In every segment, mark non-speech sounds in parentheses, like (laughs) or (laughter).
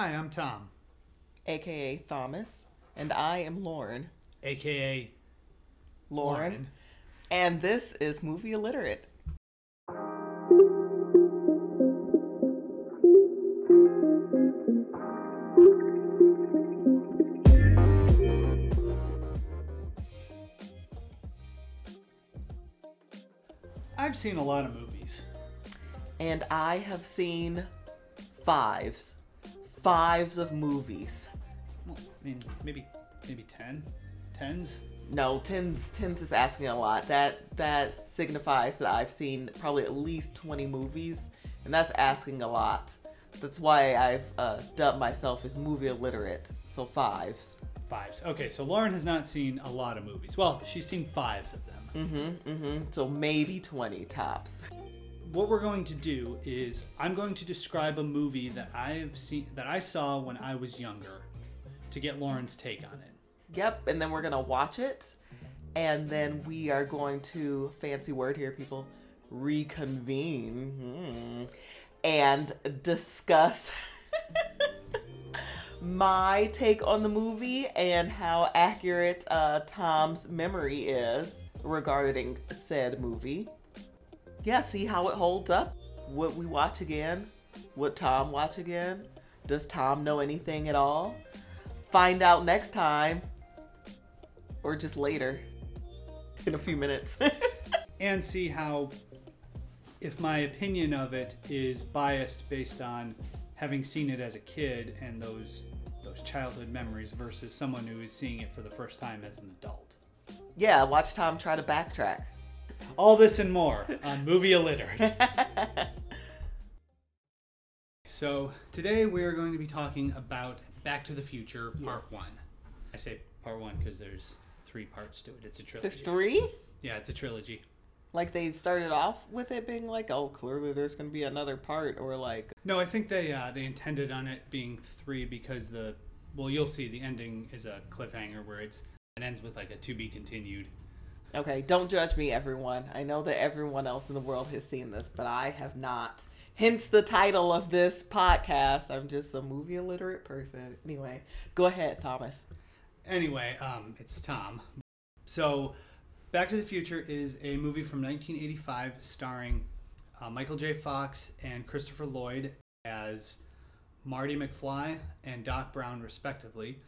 Hi, I'm Tom, aka Thomas, and I am Lauren. aka Lauren. Lauren. And this is Movie Illiterate. I've seen a lot of movies. And I have seen fives. Fives of movies. Well, I mean, maybe maybe ten, tens. No, tens tens is asking a lot. That that signifies that I've seen probably at least twenty movies, and that's asking a lot. That's why I've uh, dubbed myself as movie illiterate. So fives. Fives. Okay, so Lauren has not seen a lot of movies. Well, she's seen fives of them. Mm-hmm. Mm-hmm. So maybe twenty tops. What we're going to do is I'm going to describe a movie that I've seen that I saw when I was younger, to get Lauren's take on it. Yep, and then we're gonna watch it, and then we are going to fancy word here, people, reconvene hmm, and discuss (laughs) my take on the movie and how accurate uh, Tom's memory is regarding said movie. Yeah, see how it holds up. Would we watch again? Would Tom watch again? Does Tom know anything at all? Find out next time or just later (laughs) in a few minutes. (laughs) and see how if my opinion of it is biased based on having seen it as a kid and those those childhood memories versus someone who is seeing it for the first time as an adult. yeah, watch Tom try to backtrack. All this and more on Movie Illiterate. (laughs) so today we are going to be talking about Back to the Future Part Yes. One. I say Part One because there's three parts to it. It's a trilogy. There's three? Yeah, it's a trilogy. Like they started off with it being like, oh, clearly there's gonna be another part, or like, No, I think they uh, they intended on it being three because the well, you'll see the ending is a cliffhanger where it's it ends with like a to be continued. Okay, don't judge me, everyone. I know that everyone else in the world has seen this, but I have not. Hence the title of this podcast. I'm just a movie illiterate person. Anyway, go ahead, Thomas. Anyway, um, it's Tom. So, Back to the Future is a movie from 1985 starring uh, Michael J. Fox and Christopher Lloyd as Marty McFly and Doc Brown, respectively,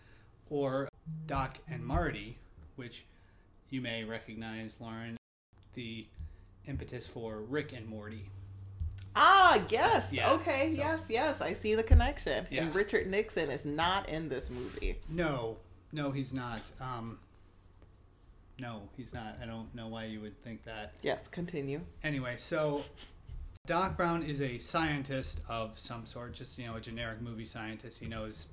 or Doc and Marty, which you may recognize, Lauren, the impetus for Rick and Morty. Ah, yes. Yeah, okay, so- yes, yes. I see the connection. Yeah. And Richard Nixon is not in this movie. No, no, he's not. Um, no, he's not. I don't know why you would think that. Yes, continue. Anyway, so Doc Brown is a scientist of some sort, just you know, a generic movie scientist. He knows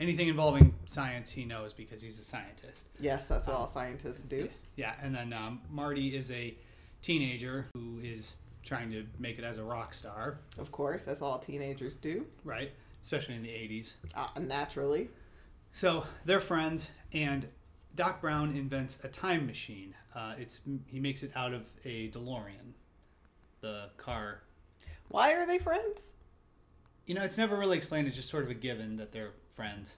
anything involving science. He knows because he's a scientist. Yes, that's what all scientists do. Yeah, and then um, Marty is a teenager who is trying to make it as a rock star, Of course, that's all teenagers do. right? Especially in the '80s. Uh, naturally. So they're friends, and Doc Brown invents a time machine. Uh, it's he makes it out of a DeLorean, the car. Why are they friends? You know, it's never really explained. It's just sort of a given that they're friends.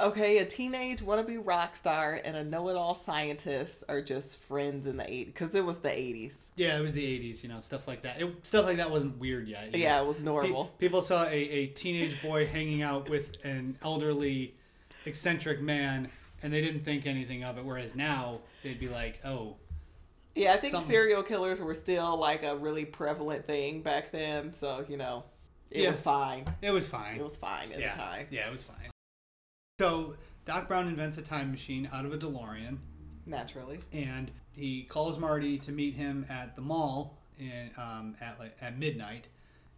Okay, a teenage wannabe rock star and a know-it-all scientist are just friends in the 80s because it was the 80s. Yeah, it was the '80s. You know, stuff like that. It, stuff like that wasn't weird yet. Yeah, know. it was Pe- normal. people saw a, a teenage boy hanging out with an elderly, eccentric man, and they didn't think anything of it. Whereas now, they'd be like, "Oh, Yeah, I think Something- serial killers were still like a really prevalent thing back then, so you know, it Yeah. was fine. it was fine." It was fine at yeah, the time. yeah, it was fine. So Doc Brown invents a time machine out of a DeLorean, Naturally. and he calls Marty to meet him at the mall in, um, at like at midnight,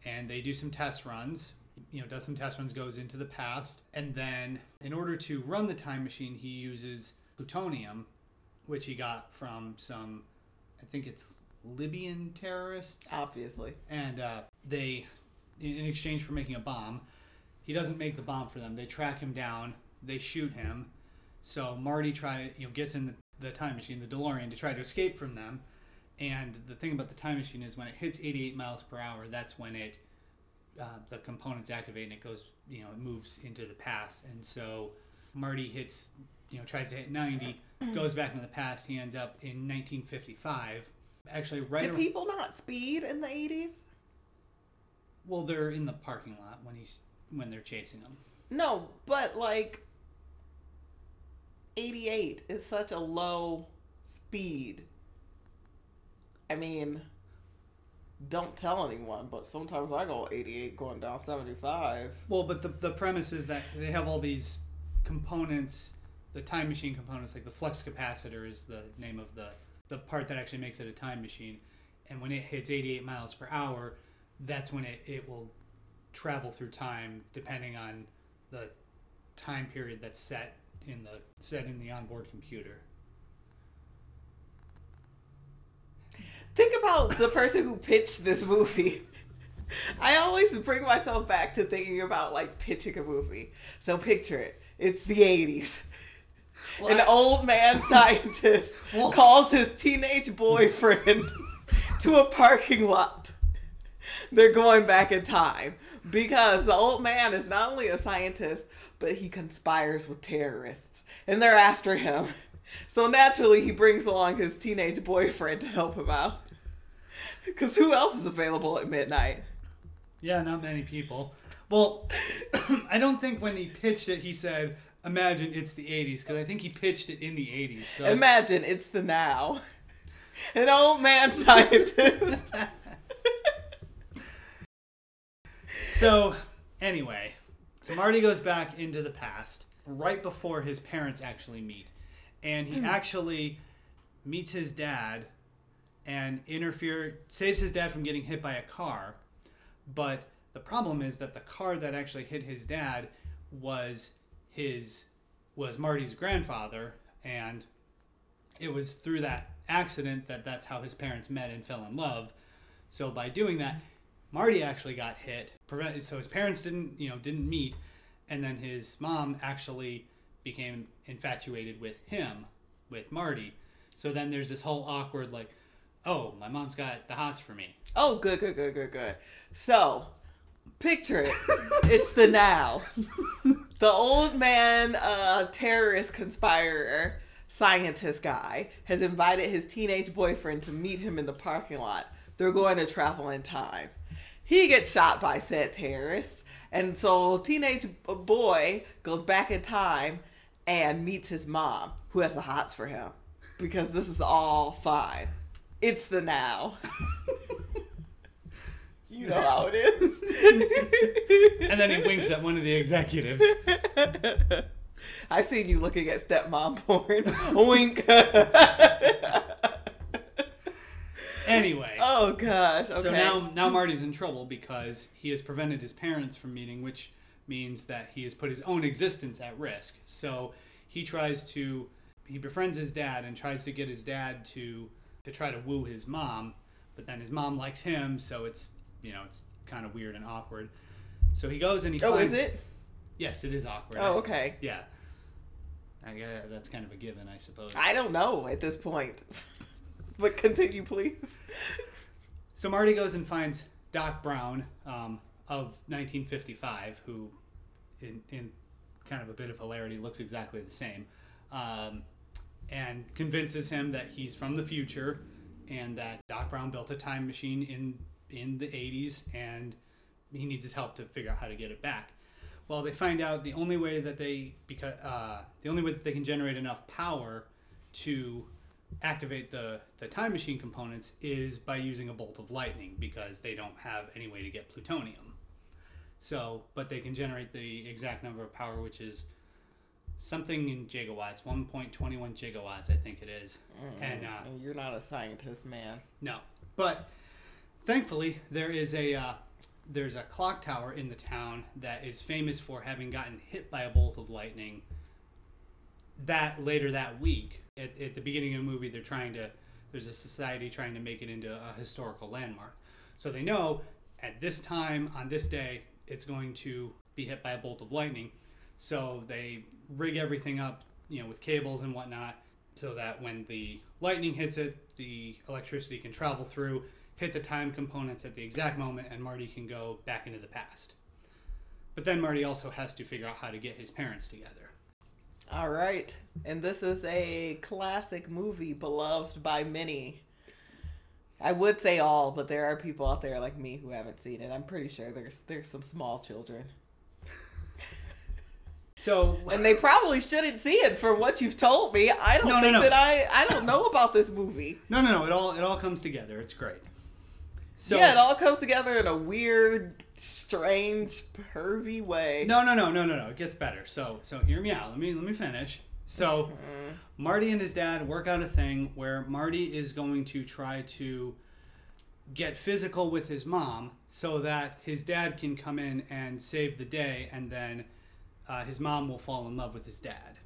and they do some test runs. You know, does some test runs, goes into the past, and then in order to run the time machine, he uses plutonium, which he got from some, I think it's Libyan terrorists Obviously. and uh, they in in exchange for making a bomb he doesn't make the bomb for them they track him down they shoot him so marty try you know gets in the, the time machine the delorean to try to escape from them and the thing about the time machine is when it hits 88 miles per hour that's when it uh, the components activate and it goes, you know, it moves into the past. And so Marty hits, you know, tries to hit 90, (clears throat) goes back into the past. He ends up in 1955. Actually, right. Did ar- people not speed in the 80s? Well, they're in the parking lot when he's when they're chasing him. No, but like 88 is such a low speed. I mean, don't tell anyone, but sometimes I go 88 going down 75. Well, but the the premise is that they have all these components, the time machine components, like the flux capacitor is the name of the the part that actually makes it a time machine. And when it hits 88 miles per hour, that's when it, it will travel through time, depending on the time period that's set in the set in the onboard computer. Think about the person who pitched this movie. (laughs) I always bring myself back to thinking about like pitching a movie. So picture it. It's the 80s. Well, An I- old man (laughs) scientist Well- calls his teenage boyfriend (laughs) to a parking lot. (laughs) They're going back in time because the old man is not only a scientist, but he conspires with terrorists and they're after him. (laughs) So naturally, he brings along his teenage boyfriend to help him out. (laughs) Because who else is available at midnight? Yeah, not many people. Well, (coughs) I don't think when he pitched it, he said, "Imagine it's the '80s," because I think he pitched it in the '80s. So Imagine it's the now. An old man scientist. So, anyway, so Marty goes back into the past right before his parents actually meet. And he hmm. actually meets his dad and interfere saves his dad from getting hit by a car. But the problem is that the car that actually hit his dad was his was Marty's grandfather and it was through that accident that that's how his parents met and fell in love. So by doing that, Marty actually got hit. So his parents didn't, you know, didn't meet, and then his mom actually became infatuated with him, with Marty. So then there's this whole awkward like, oh, my mom's got the hots for me. Oh, good, good, good, good, good. So, picture it. (laughs) it's the now. (laughs) The old man, uh, terrorist conspirer, scientist guy has invited his teenage boyfriend to meet him in the parking lot. They're going to travel in time. He gets shot by said terrorist, and so teenage boy goes back in time and meets his mom, who has the hots for him, because this is all fine. It's the now. (laughs) you know how it is. (laughs) And then he winks at one of the executives. (laughs) I've seen you looking at stepmom porn. Wink. Anyway, (laughs) oh gosh. Okay. so now now Marty's in trouble because he has prevented his parents from meeting, which means that he has put his own existence at risk. So he tries to he befriends his dad and tries to get his dad to to try to woo his mom, but then his mom likes him, so it's you know it's kind of weird and awkward. So he goes and he oh, finds is it? Yes, it is awkward. Oh, okay. Yeah. I guess that's kind of a given, I suppose. I don't know at this point. (laughs) but continue, please. So Marty goes and finds Doc Brown um, of 1955, who, in, in kind of a bit of hilarity, looks exactly the same, um, and convinces him that he's from the future and that Doc Brown built a time machine in in the 80s and he needs his help to figure out how to get it back. Well, they find out the only way that they because uh, the only way that they can generate enough power to activate the, the time machine components is by using a bolt of lightning because they don't have any way to get plutonium. So, but they can generate the exact number of power, which is something in gigawatts, 1.21 gigawatts, I think it is. And uh, you're not a scientist, man. no, but thankfully there is a uh, there's a clock tower in the town that is famous for having gotten hit by a bolt of lightning. That later that week, at, at the beginning of the movie, they're trying to there's a society trying to make it into a historical landmark. So they know at this time on this day it's going to be hit by a bolt of lightning. So they rig everything up, you know, with cables and whatnot, so that when the lightning hits it, the electricity can travel through hit the time components at the exact moment, and Marty can go back into the past. But then Marty also has to figure out how to get his parents together. All right. And this is a classic movie beloved by many. I would say all, but there are people out there like me who haven't seen it. I'm pretty sure there's there's some small children. So And they probably shouldn't see it from what you've told me. I don't No, no, think no. that I I don't know about this movie. no, no, no. It all it all comes together. It's great. So yeah, it all comes together in a weird, strange, pervy way. no, no, no, no, no, no. It gets better. So so hear me out. Let me let me finish. So Marty and his dad work out a thing where Marty is going to try to get physical with his mom so that his dad can come in and save the day, and then uh, his mom will fall in love with his dad.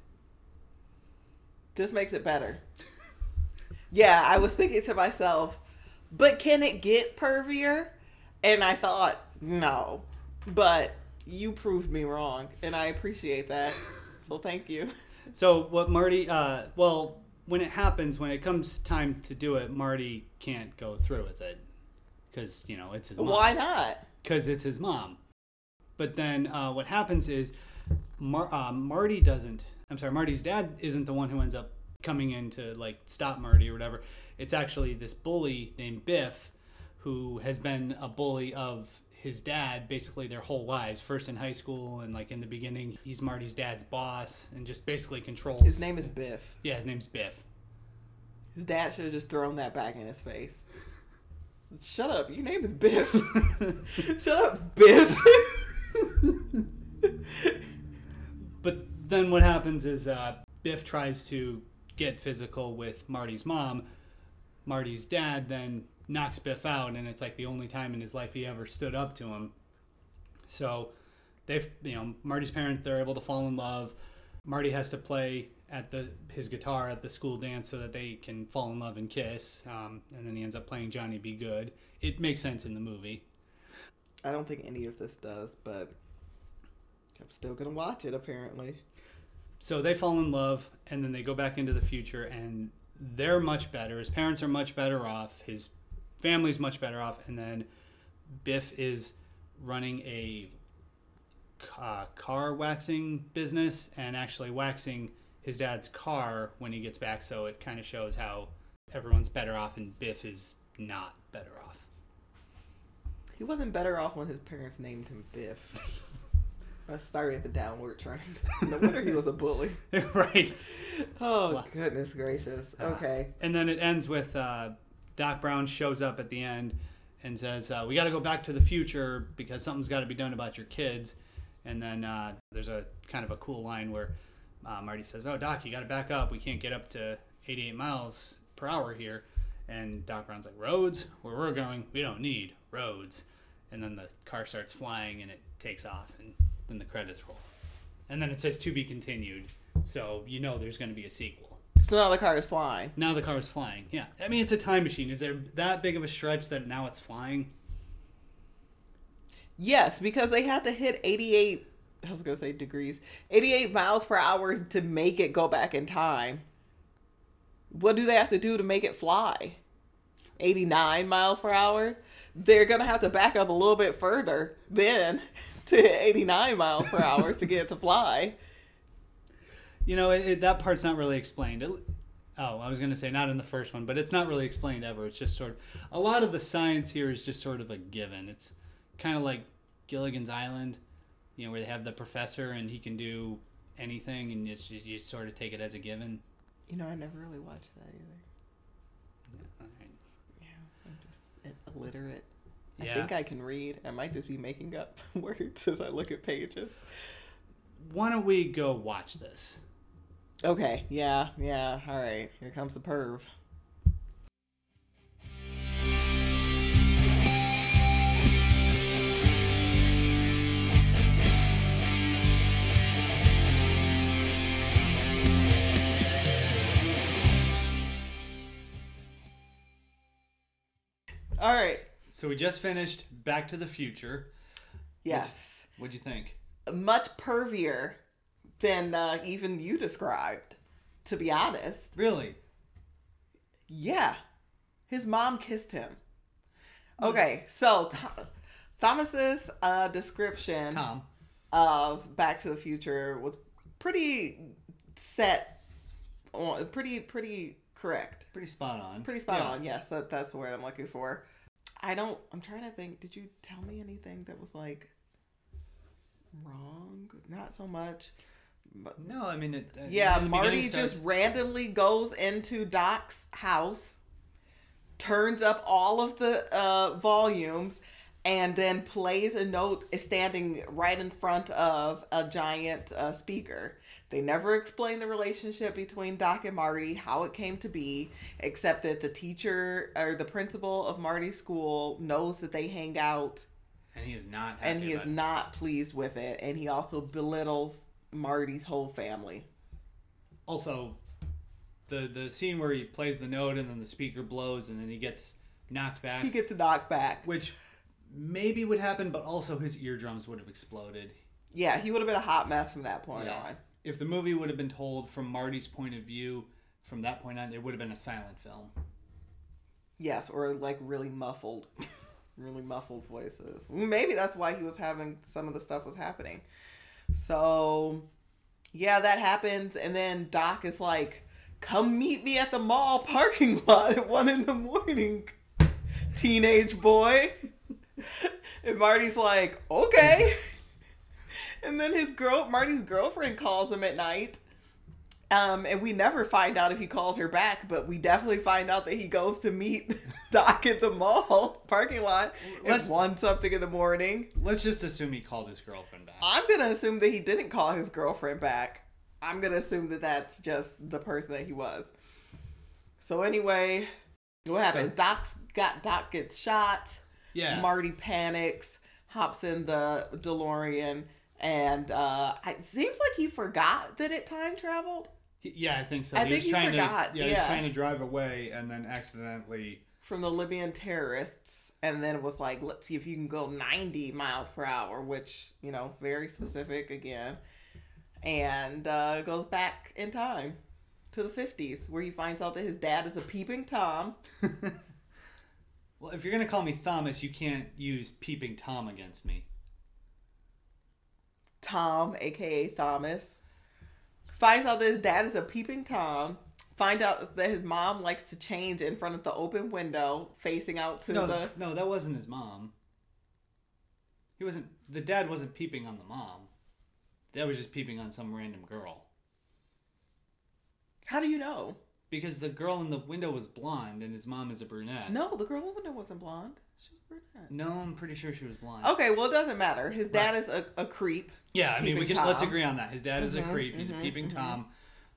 This makes it better. (laughs) yeah, I was thinking to myself, but can it get pervier? And I thought, no. But you proved me wrong, and I appreciate that. So thank you. So what Marty? Uh, well, when it happens, when it comes time to do it, Marty can't go through with it because you know it's his mom. Why not? because it's his mom. But then uh, what happens is Mar- uh, Marty doesn't. I'm sorry, Marty's dad isn't the one who ends up coming in to like stop Marty or whatever. It's actually this bully named Biff who has been a bully of his dad basically their whole lives. First in high school and like in the beginning, he's Marty's dad's boss and just basically controls. His name is Biff. yeah, his name's Biff. His dad should have just thrown that back in his face. Shut up. Your name is Biff. (laughs) Shut up, Biff. But then what happens is uh, Biff tries to get physical with Marty's mom. Marty's dad then knocks Biff out, and it's like the only time in his life he ever stood up to him. So they've, you know, Marty's parents, they're able to fall in love. Marty has to play at the his guitar at the school dance so that they can fall in love and kiss. Um, and then he ends up playing Johnny B. Goode. It makes sense in the movie. I don't think any of this does, but I'm still gonna watch it apparently. So they fall in love, and then they go back into the future, and they're much better. His parents are much better off. His family's much better off, and then Biff is running a uh, car waxing business and actually waxing his dad's car when he gets back. So it kind of shows how everyone's better off, and Biff is not better off. He wasn't better off when his parents named him Biff. (laughs) I started at the downward trend. (laughs) No wonder he was a bully. (laughs) right. Oh Wow. goodness gracious. Okay. And then it ends with uh, Doc Brown shows up at the end and says, uh, "We got to go back to the future because something's got to be done about your kids." And then uh, there's a kind of a cool line where uh, Marty says, "Oh, Doc, you got to back up. We can't get up to 88 miles per hour here." And Doc Brown's like, "Roads? Where we're going, we don't need roads." And then the car starts flying and it takes off, and then the credits roll. And then it says "To be continued," so you know there's going to be a sequel. So now the car is flying. Now the car is flying. Yeah. I mean, it's a time machine. Is there that big of a stretch that now it's flying? Yes, because they had to hit 88 I was going to say degrees. 88 miles per hour to make it go back in time. What do they have to do to make it fly? 89 miles per hour? They're going to have to back up a little bit further then (laughs) to 89 miles per hour to get it to fly. You know, it, it, that part's not really explained. It, oh, I was going to say not in the first one, but it's not really explained ever. It's just sort of a lot of the science here is just sort of a given. It's kind of like Gilligan's Island, you know, where they have the professor and he can do anything, and it's, you just sort of take it as a given. You know, I never really watched that either. All right. Yeah, I'm just illiterate. I think I can read. I might just be making up (laughs) words as I look at pages. Why don't we go watch this? Okay, yeah, yeah, all right. Here comes the perv. All right. So we just finished Back to the Future. Yes. What'd you think? Much pervier than uh, even you described, to be honest. Really? Yeah. His mom kissed him. Okay, so Th- Thomas's uh, description Tom. of Back to the Future was pretty set on, pretty pretty correct. Pretty spot on. Pretty spot Yeah. on. Yes, that, that's the word I'm looking for. I don't. I'm trying to think. Did you tell me anything that was like wrong? Not so much. But No, I mean, it, uh, yeah, Marty starts- just randomly goes into Doc's house, turns up all of the uh, volumes, and then plays a note standing right in front of a giant uh, speaker. They never explain the relationship between Doc and Marty, how it came to be, except that the teacher or the principal of Marty's school knows that they hang out and he is not. Happy and he is it. not pleased with it. And he also belittles Marty's whole family. Also, the the scene where he plays the note and then the speaker blows and then he gets knocked back, He gets knocked back. which maybe would happen, but also his eardrums would have exploded. Yeah, he would have been a hot mess from that point Yeah. on. If the movie would have been told from Marty's point of view, from that point on, it would have been a silent film. Yes, or like really muffled, (laughs) really muffled voices. Maybe that's why he was having some of the stuff was happening. So, yeah, that happens, and then Doc is like, "Come meet me at the mall parking (laughs) lot at one in the morning, (laughs) teenage boy." And Marty's like, "Okay." And then his girl, Marty's girlfriend, calls him at night. Um, and we never find out if he calls her back, but we definitely find out that he goes to meet (laughs) Doc at the mall (laughs) parking lot Let's- at one something in the morning. Let's just assume he called his girlfriend back. I'm gonna assume that he didn't call his girlfriend back. I'm gonna assume that that's just the person that he was. So anyway, what happened? So- Doc's got Doc gets shot. yeah, Marty panics, hops in the DeLorean, and uh, it seems like he forgot that it time traveled yeah, I think so. I he think was he forgot, To, yeah, he yeah. was trying to drive away and then accidentally. from the Libyan terrorists, and then was like, let's see if you can go 90 miles per hour, which you know, very specific again, and uh, goes back in time to the 50s, where he finds out that his dad is a peeping tom. (laughs) Well, if you're gonna call me Thomas, you can't use peeping Tom against me. Tom, aka Thomas, finds out that his dad is a peeping Tom. Find out that his mom likes to change in front of the open window, facing out to No, the. no, that wasn't his mom. He wasn't. The dad wasn't peeping on the mom. Dad was just peeping on some random girl How do you know? Because the girl in the window was blonde and his mom is a brunette. No, the girl in the window wasn't blonde. She was brunette. No, I'm pretty sure she was blonde. Okay, well, it doesn't matter. His dad is a, a creep. Yeah, I mean, we can let's agree on that. His dad is a Mhm, creep. He's mhm, a peeping mhm. tom.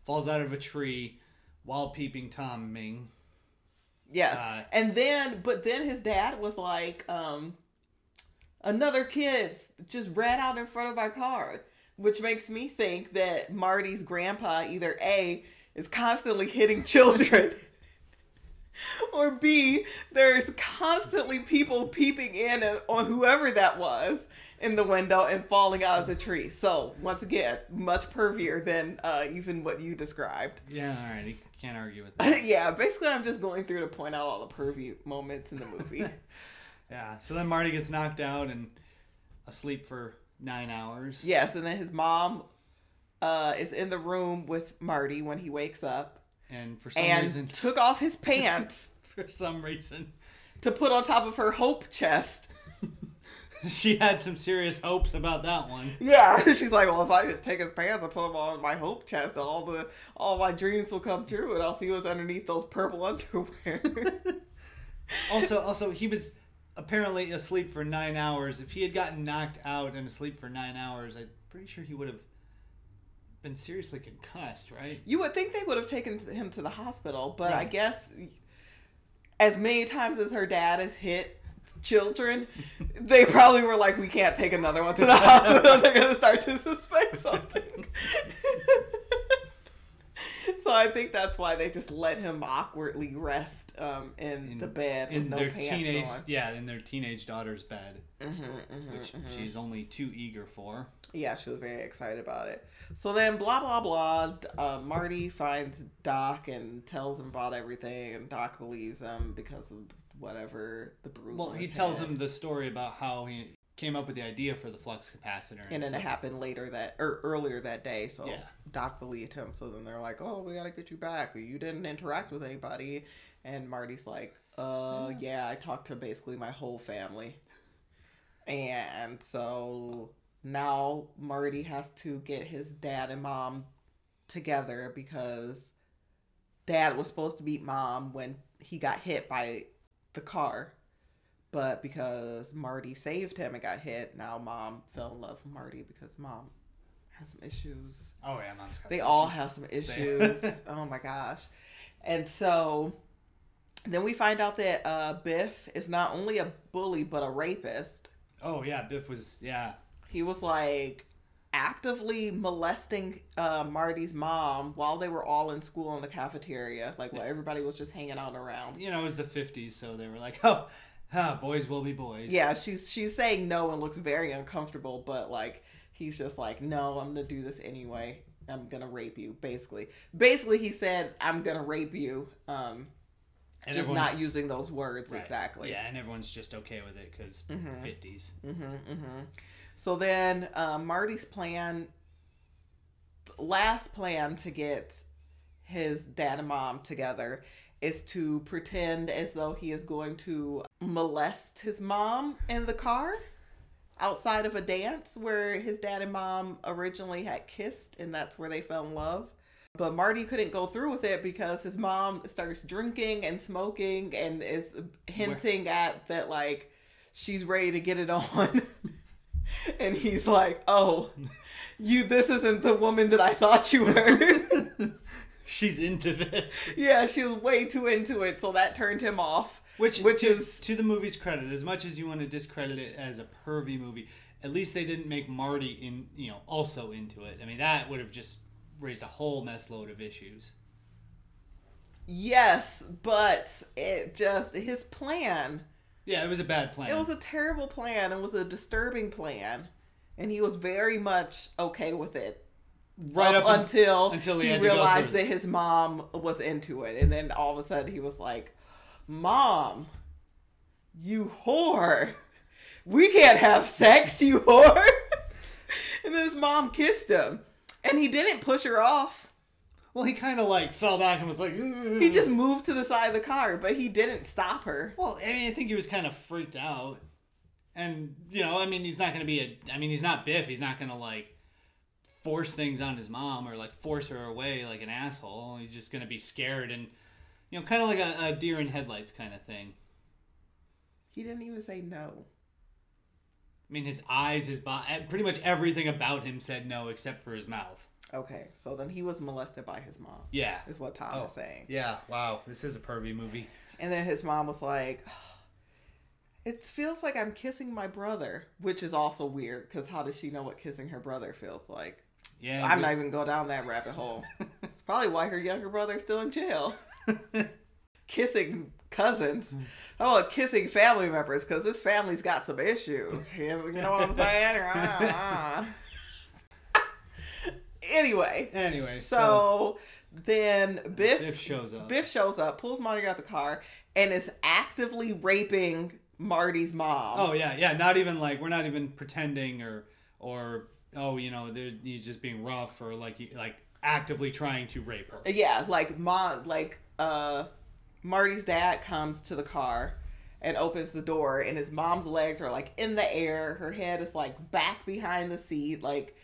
Falls out of a tree while peeping Tom Ming. Yes. Uh, and then, but then his dad was like, um, another kid just ran out in front of our car, which makes me think that Marty's grandpa either A, is constantly hitting children. (laughs) Or B, there's constantly people peeping in on whoever that was in the window and falling out of the tree. So, once again, much pervier than uh, even what you described. Yeah, all right. You can't argue with (laughs) that. yeah, basically, I'm just going through to point out all the pervy moments in the movie. (laughs) Yeah. So then Marty gets knocked out and asleep for nine hours. yes, and then his mom uh, is in the room with Marty when he wakes up And for some and reason, (laughs) took off his pants (laughs) for some reason, to put on top of her hope chest. (laughs) she had some serious hopes about that one. Yeah, she's like, well, if I just take his pants and put them on my hope chest, all the all my dreams will come true, and I'll see what's underneath those purple underwear. Also, also he was apparently asleep for nine hours. If he had gotten knocked out and asleep for nine hours, I'm pretty sure he would have been seriously concussed, right? You would think they would have taken him to the hospital, but I guess as many times as her dad has hit children, (laughs) they probably were like, "We can't take another one to the hospital. They're gonna start to suspect something." (laughs) so I think that's why they just let him awkwardly rest um, in, In- the bed In no their teenage, on. yeah, in their teenage daughter's bed, Mm-hmm, mm-hmm, which mm-hmm. she's only too eager for. Yeah, she was very excited about it. So then, blah blah blah. Uh, Marty finds Doc and tells him about everything, and Doc believes him because of whatever the bruise. Well, he tells head. him the story about how he came up with the idea for the flux capacitor. and then so- it happened later that or earlier that day. So Yeah. Doc believed him. So then they're like, "Oh, we gotta get you back. You didn't interact with anybody." And Marty's like, "Uh, yeah, I talked to basically my whole family." And so now Marty has to get his dad and mom together because dad was supposed to meet mom when he got hit by the car. But because Marty saved him and got hit, now mom fell in love with Marty because mom has some issues. Oh yeah, mom's got They all issues. have some (laughs) (laughs) issues. oh my gosh. And so then we find out that uh, Biff is not only a bully but a rapist. Oh yeah, Biff was yeah. He was like actively molesting uh, Marty's mom while they were all in school in the cafeteria, like while everybody was just hanging out around. You know, it was the '50s, so they were like, oh, ah, boys will be boys. Yeah, she's she's saying no and looks very uncomfortable, but like he's just like, no, I'm gonna do this anyway. I'm gonna rape you, basically. Basically, he said, I'm gonna rape you. Um, and just not using those words right. exactly. Yeah, and everyone's just okay with it because Mhm. '50s. Mm-hmm, mm-hmm. So then uh, Marty's plan, last plan to get his dad and mom together is to pretend as though he is going to molest his mom in the car outside of a dance where his dad and mom originally had kissed and that's where they fell in love. But Marty couldn't go through with it because his mom starts drinking and smoking and is hinting at that like she's ready to get it on. (laughs) and he's like, "Oh, you this isn't the woman that I thought you were." (laughs) She's into this, yeah, she was way too into it, so that turned him off. which Which to, is- to the movie's credit. As much as you want to discredit it as a pervy movie, at least they didn't make Marty in you know also into it. I mean, that would have just raised a whole mess load of issues. Yes, but it just his plan. Yeah, it was a bad plan. It was a terrible plan. It was a disturbing plan, and he was very much okay with it right up, up, until, until he he, had to go realized that his mom was into it, and then all of a sudden he was like, "Mom, you whore, we can't have sex, you whore." (laughs) and then his mom kissed him, and he didn't push her off. Well, he kind of like fell back and was like, He just moved to the side of the car, but he didn't stop her. Well, I mean, I think he was kind of freaked out, and you know, I mean, he's not going to be a. I mean, he's not Biff. He's not going to like force things on his mom or like force her away like an asshole. He's just going to be scared and you know, kind of like a, a deer in headlights kind of thing. He didn't even say no. I mean, his eyes, his body, pretty much everything about him said no except for his mouth. Okay, so then he was molested by his mom, Yeah. is what Tom Oh. is saying. Yeah. Wow. This is a pervy movie. And then his mom was like, It feels like I'm kissing my brother, which is also weird because how does she know what kissing her brother feels like? Yeah. I'm not even go down that rabbit hole. (laughs) it's probably why her younger brother's still in jail. (laughs) kissing cousins. Oh, kissing family members because this family's got some issues. You know what I'm saying? (laughs) Anyway. Anyway, So, then Biff Biff shows up. Biff shows up, pulls Marty out the car, and is actively raping Marty's mom. Oh yeah, yeah. Not even like we're not even pretending or or oh you know they're he's just being rough or like like actively trying to rape her. Yeah, like mom, like uh, Marty's dad comes to the car and opens the door, and his mom's legs are like in the air. Her head is like back behind the seat. Like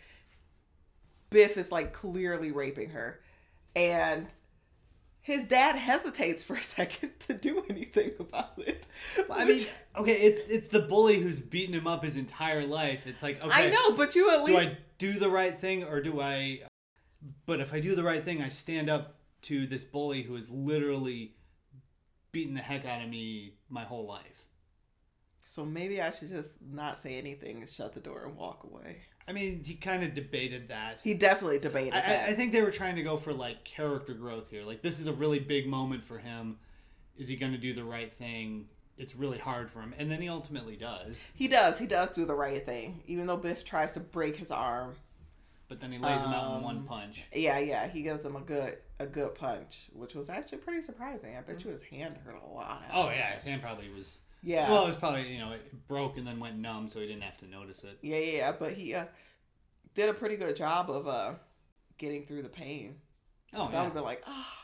Biff is like clearly raping her, and his dad hesitates for a (laughs) second to do anything about it. I mean, okay, it's it's the bully who's beaten him up his entire life. It's like okay, I know, but you at do least I do the right thing or do I? But if I do the right thing, I stand up to this bully who has literally beaten the heck out of me my whole life. So maybe I should just not say anything and shut the door and walk away. I mean, he kind of debated that. He definitely debated I, that. I, I think they were trying to go for like character growth here. Like this is a really big moment for him. Is he going to do the right thing? It's really hard for him, and then he ultimately does. he does. He does do the right thing, even though Biff tries to break his arm. but then he lays him out in one Um, punch. Yeah, yeah, he gives him a good a good punch, which was actually pretty surprising. I bet you his hand hurt a lot. Oh yeah, his hand probably was. Yeah. Well, it was probably you know it broke and then went numb, so he didn't have to notice it. yeah, yeah, yeah, but he uh, did a pretty good job of uh, getting through the pain. Oh so I would yeah. have been like, ah,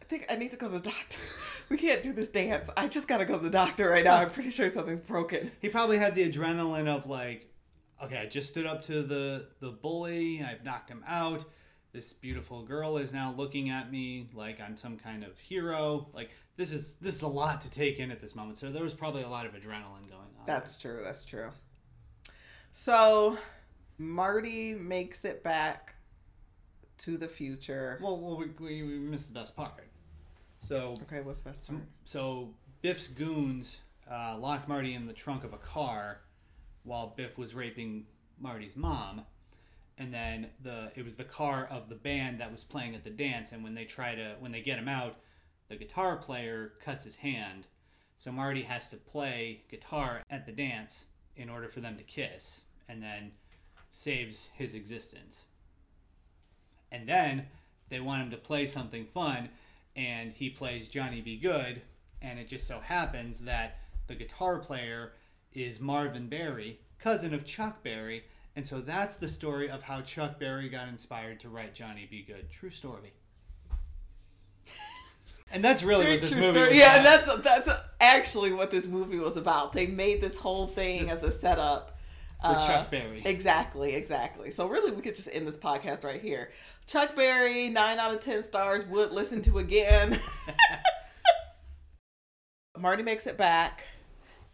I think I need to go to the doctor. (laughs) we can't do this dance. I just gotta go to the doctor right now. I'm pretty sure something's broken. He probably had the adrenaline of like, okay, I just stood up to the the bully. I've knocked him out. This beautiful girl is now looking at me like I'm some kind of hero. Like this is this is a lot to take in at this moment. So there was probably a lot of adrenaline going on. That's true. That's true. So, Marty makes it back to the future. well, well we, we, we missed the best part. So Okay, what's the best part? so Biff's goons uh, locked Marty in the trunk of a car while Biff was raping Marty's mom, and then the it was the car of the band that was playing at the dance. And when they try to when they get him out, the guitar player cuts his hand, so Marty has to play guitar at the dance in order for them to kiss, and then saves his existence. And then they want him to play something fun, and he plays Johnny B. Goode, and it just so happens that the guitar player is Marvin Berry, cousin of Chuck Berry, and so that's the story of how Chuck Berry got inspired to write Johnny B. Goode. True story. (laughs) and that's really Very what this true movie story. Yeah, about. that's that's actually what this movie was about. They made this whole thing as a setup for uh, Chuck Berry. Exactly, exactly. So really, we could just end this podcast right here. Chuck Berry, nine out of ten stars. Would listen to again. (laughs) Marty makes it back,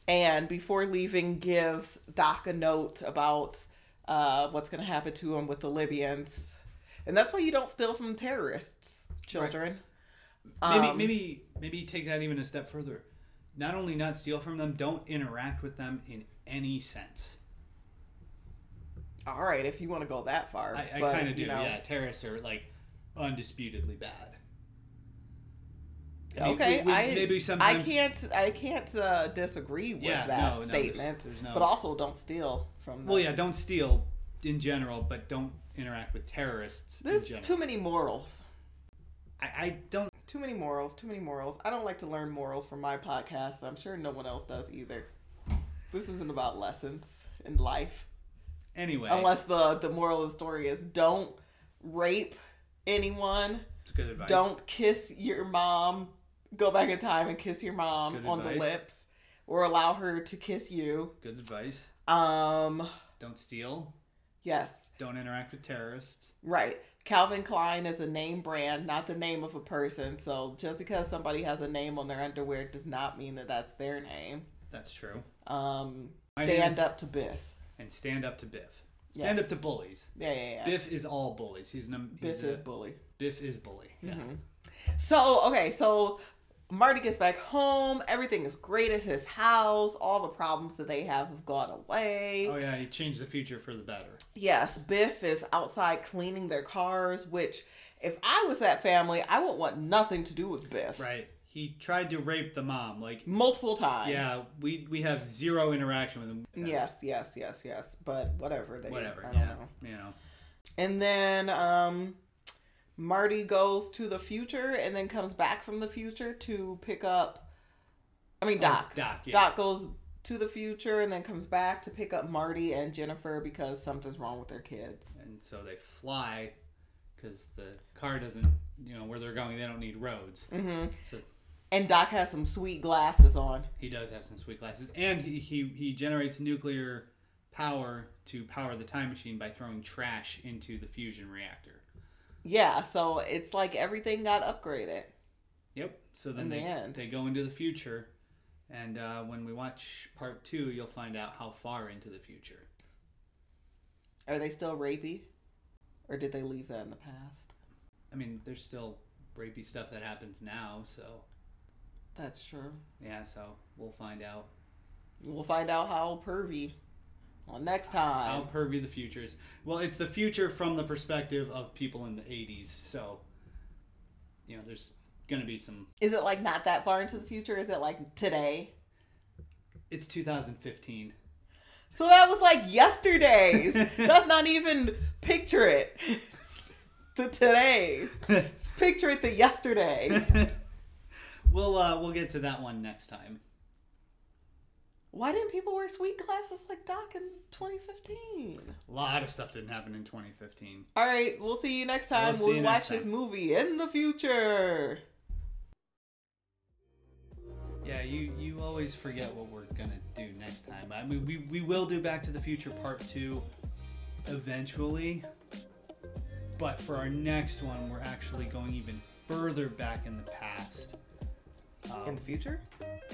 and before leaving, gives Doc a note about uh, what's going to happen to them with the Libyans, and that's why you don't steal from terrorists, children. maybe Um, maybe maybe take that even a step further. Not only not steal from them, don't interact with them in any sense. All right, if you want to go that far, I, I kind of do. you know, Yeah, terrorists are like undisputedly bad. I mean, Okay, we- we- I maybe I can't I can't uh, disagree with Yeah, that no, no, there's- statement, there's no- but also don't steal from. Them. Well, yeah, don't steal in general, but don't interact with terrorists there's too many morals. I, I don't. Too many morals. Too many morals. I don't like to learn morals from my podcast. I'm sure no one else does either. This isn't about lessons in life, Anyway, unless the the moral of the story is don't rape anyone. it's good advice. Don't kiss your mom. Go back in time and kiss your mom Good on the lips, or allow her to kiss you. Good advice. Um. Don't steal. Yes. Don't interact with terrorists. Right. Calvin Klein is a name brand, not the name of a person. So just because somebody has a name on their underwear does not mean that that's their name. That's true. Um, stand up to Biff. And stand up to Biff. Stand Yes. up to bullies. Yeah, yeah, yeah. Biff is all bullies. He's an he's Biff a, is bully. Biff is bully. Yeah. Mhm. So okay, so Marty gets back home. Everything is great at his house. All the problems that they have have gone away. Oh yeah, he changed the future for the better. Yes, Biff is outside cleaning their cars. Which, if I was that family, I wouldn't want nothing to do with Biff. Right. He tried to rape the mom. Like Multiple times. yeah, we we have zero interaction with him. Yes, yes, yes, yes. But whatever. They, Whatever. I don't yeah. know. You know. And then um, Marty goes to the future and then comes back from the future to pick up. I mean, Doc. Oh, Doc. Yeah. Doc goes to the future and then comes back to pick up Marty and Jennifer because something's wrong with their kids. And so they fly because the car doesn't. You know where they're going. They don't need roads. Mm-hmm. So And Doc has some sweet glasses on. he does have some sweet glasses, and he he, he generates nuclear power to power the time machine by throwing trash into the fusion reactor. Yeah, so it's like everything got upgraded. Yep. So then the they end. they go into the future, and uh, when we watch part two, you'll find out how far into the future. Are they still rapey? Or did they leave that in the past? I mean, there's still rapey stuff that happens now, so That's true. yeah. So we'll find out We'll find out how pervy on next time. how pervy the future is. Well, it's the future from the perspective of people in the '80s, so you know, there's gonna be some. Is it like not that far into the future? Is it like today? It's 2015. So that was like yesterday's. (laughs) That's not even picture it. the todays. (laughs) Picture it the yesterdays. (laughs) we'll uh, we'll get to that one next time. Why didn't people wear sweet glasses like Doc in 2015? A lot of stuff didn't happen in 2015. All right, we'll see you next time. We'll watch this movie in the future. Yeah, you you always forget what we're gonna do next time. I mean, we we will do Back to the Future Part Two eventually, but for our next one, we're actually going even further back in the past. Um, In the future?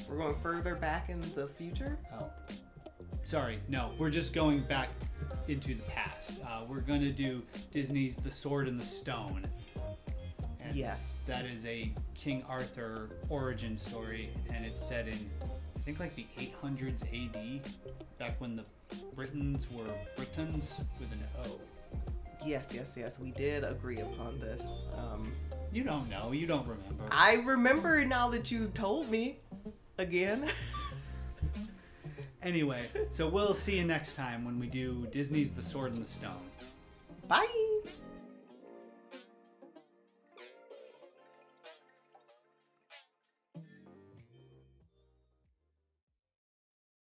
We're going further back in the future? Oh, sorry, no, we're just going back into the past. Uh, we're gonna do Disney's The Sword and the Stone. And Yes. That is a King Arthur origin story, and it's set in, I think, like the 800s AD, back when the Britons were Britons with an O. Yes, yes, yes. We did agree upon this. Um, You don't know, you don't remember. I remember now that you told me again. (laughs) Anyway, so we'll see you next time when we do Disney's The Sword and the Stone. Bye.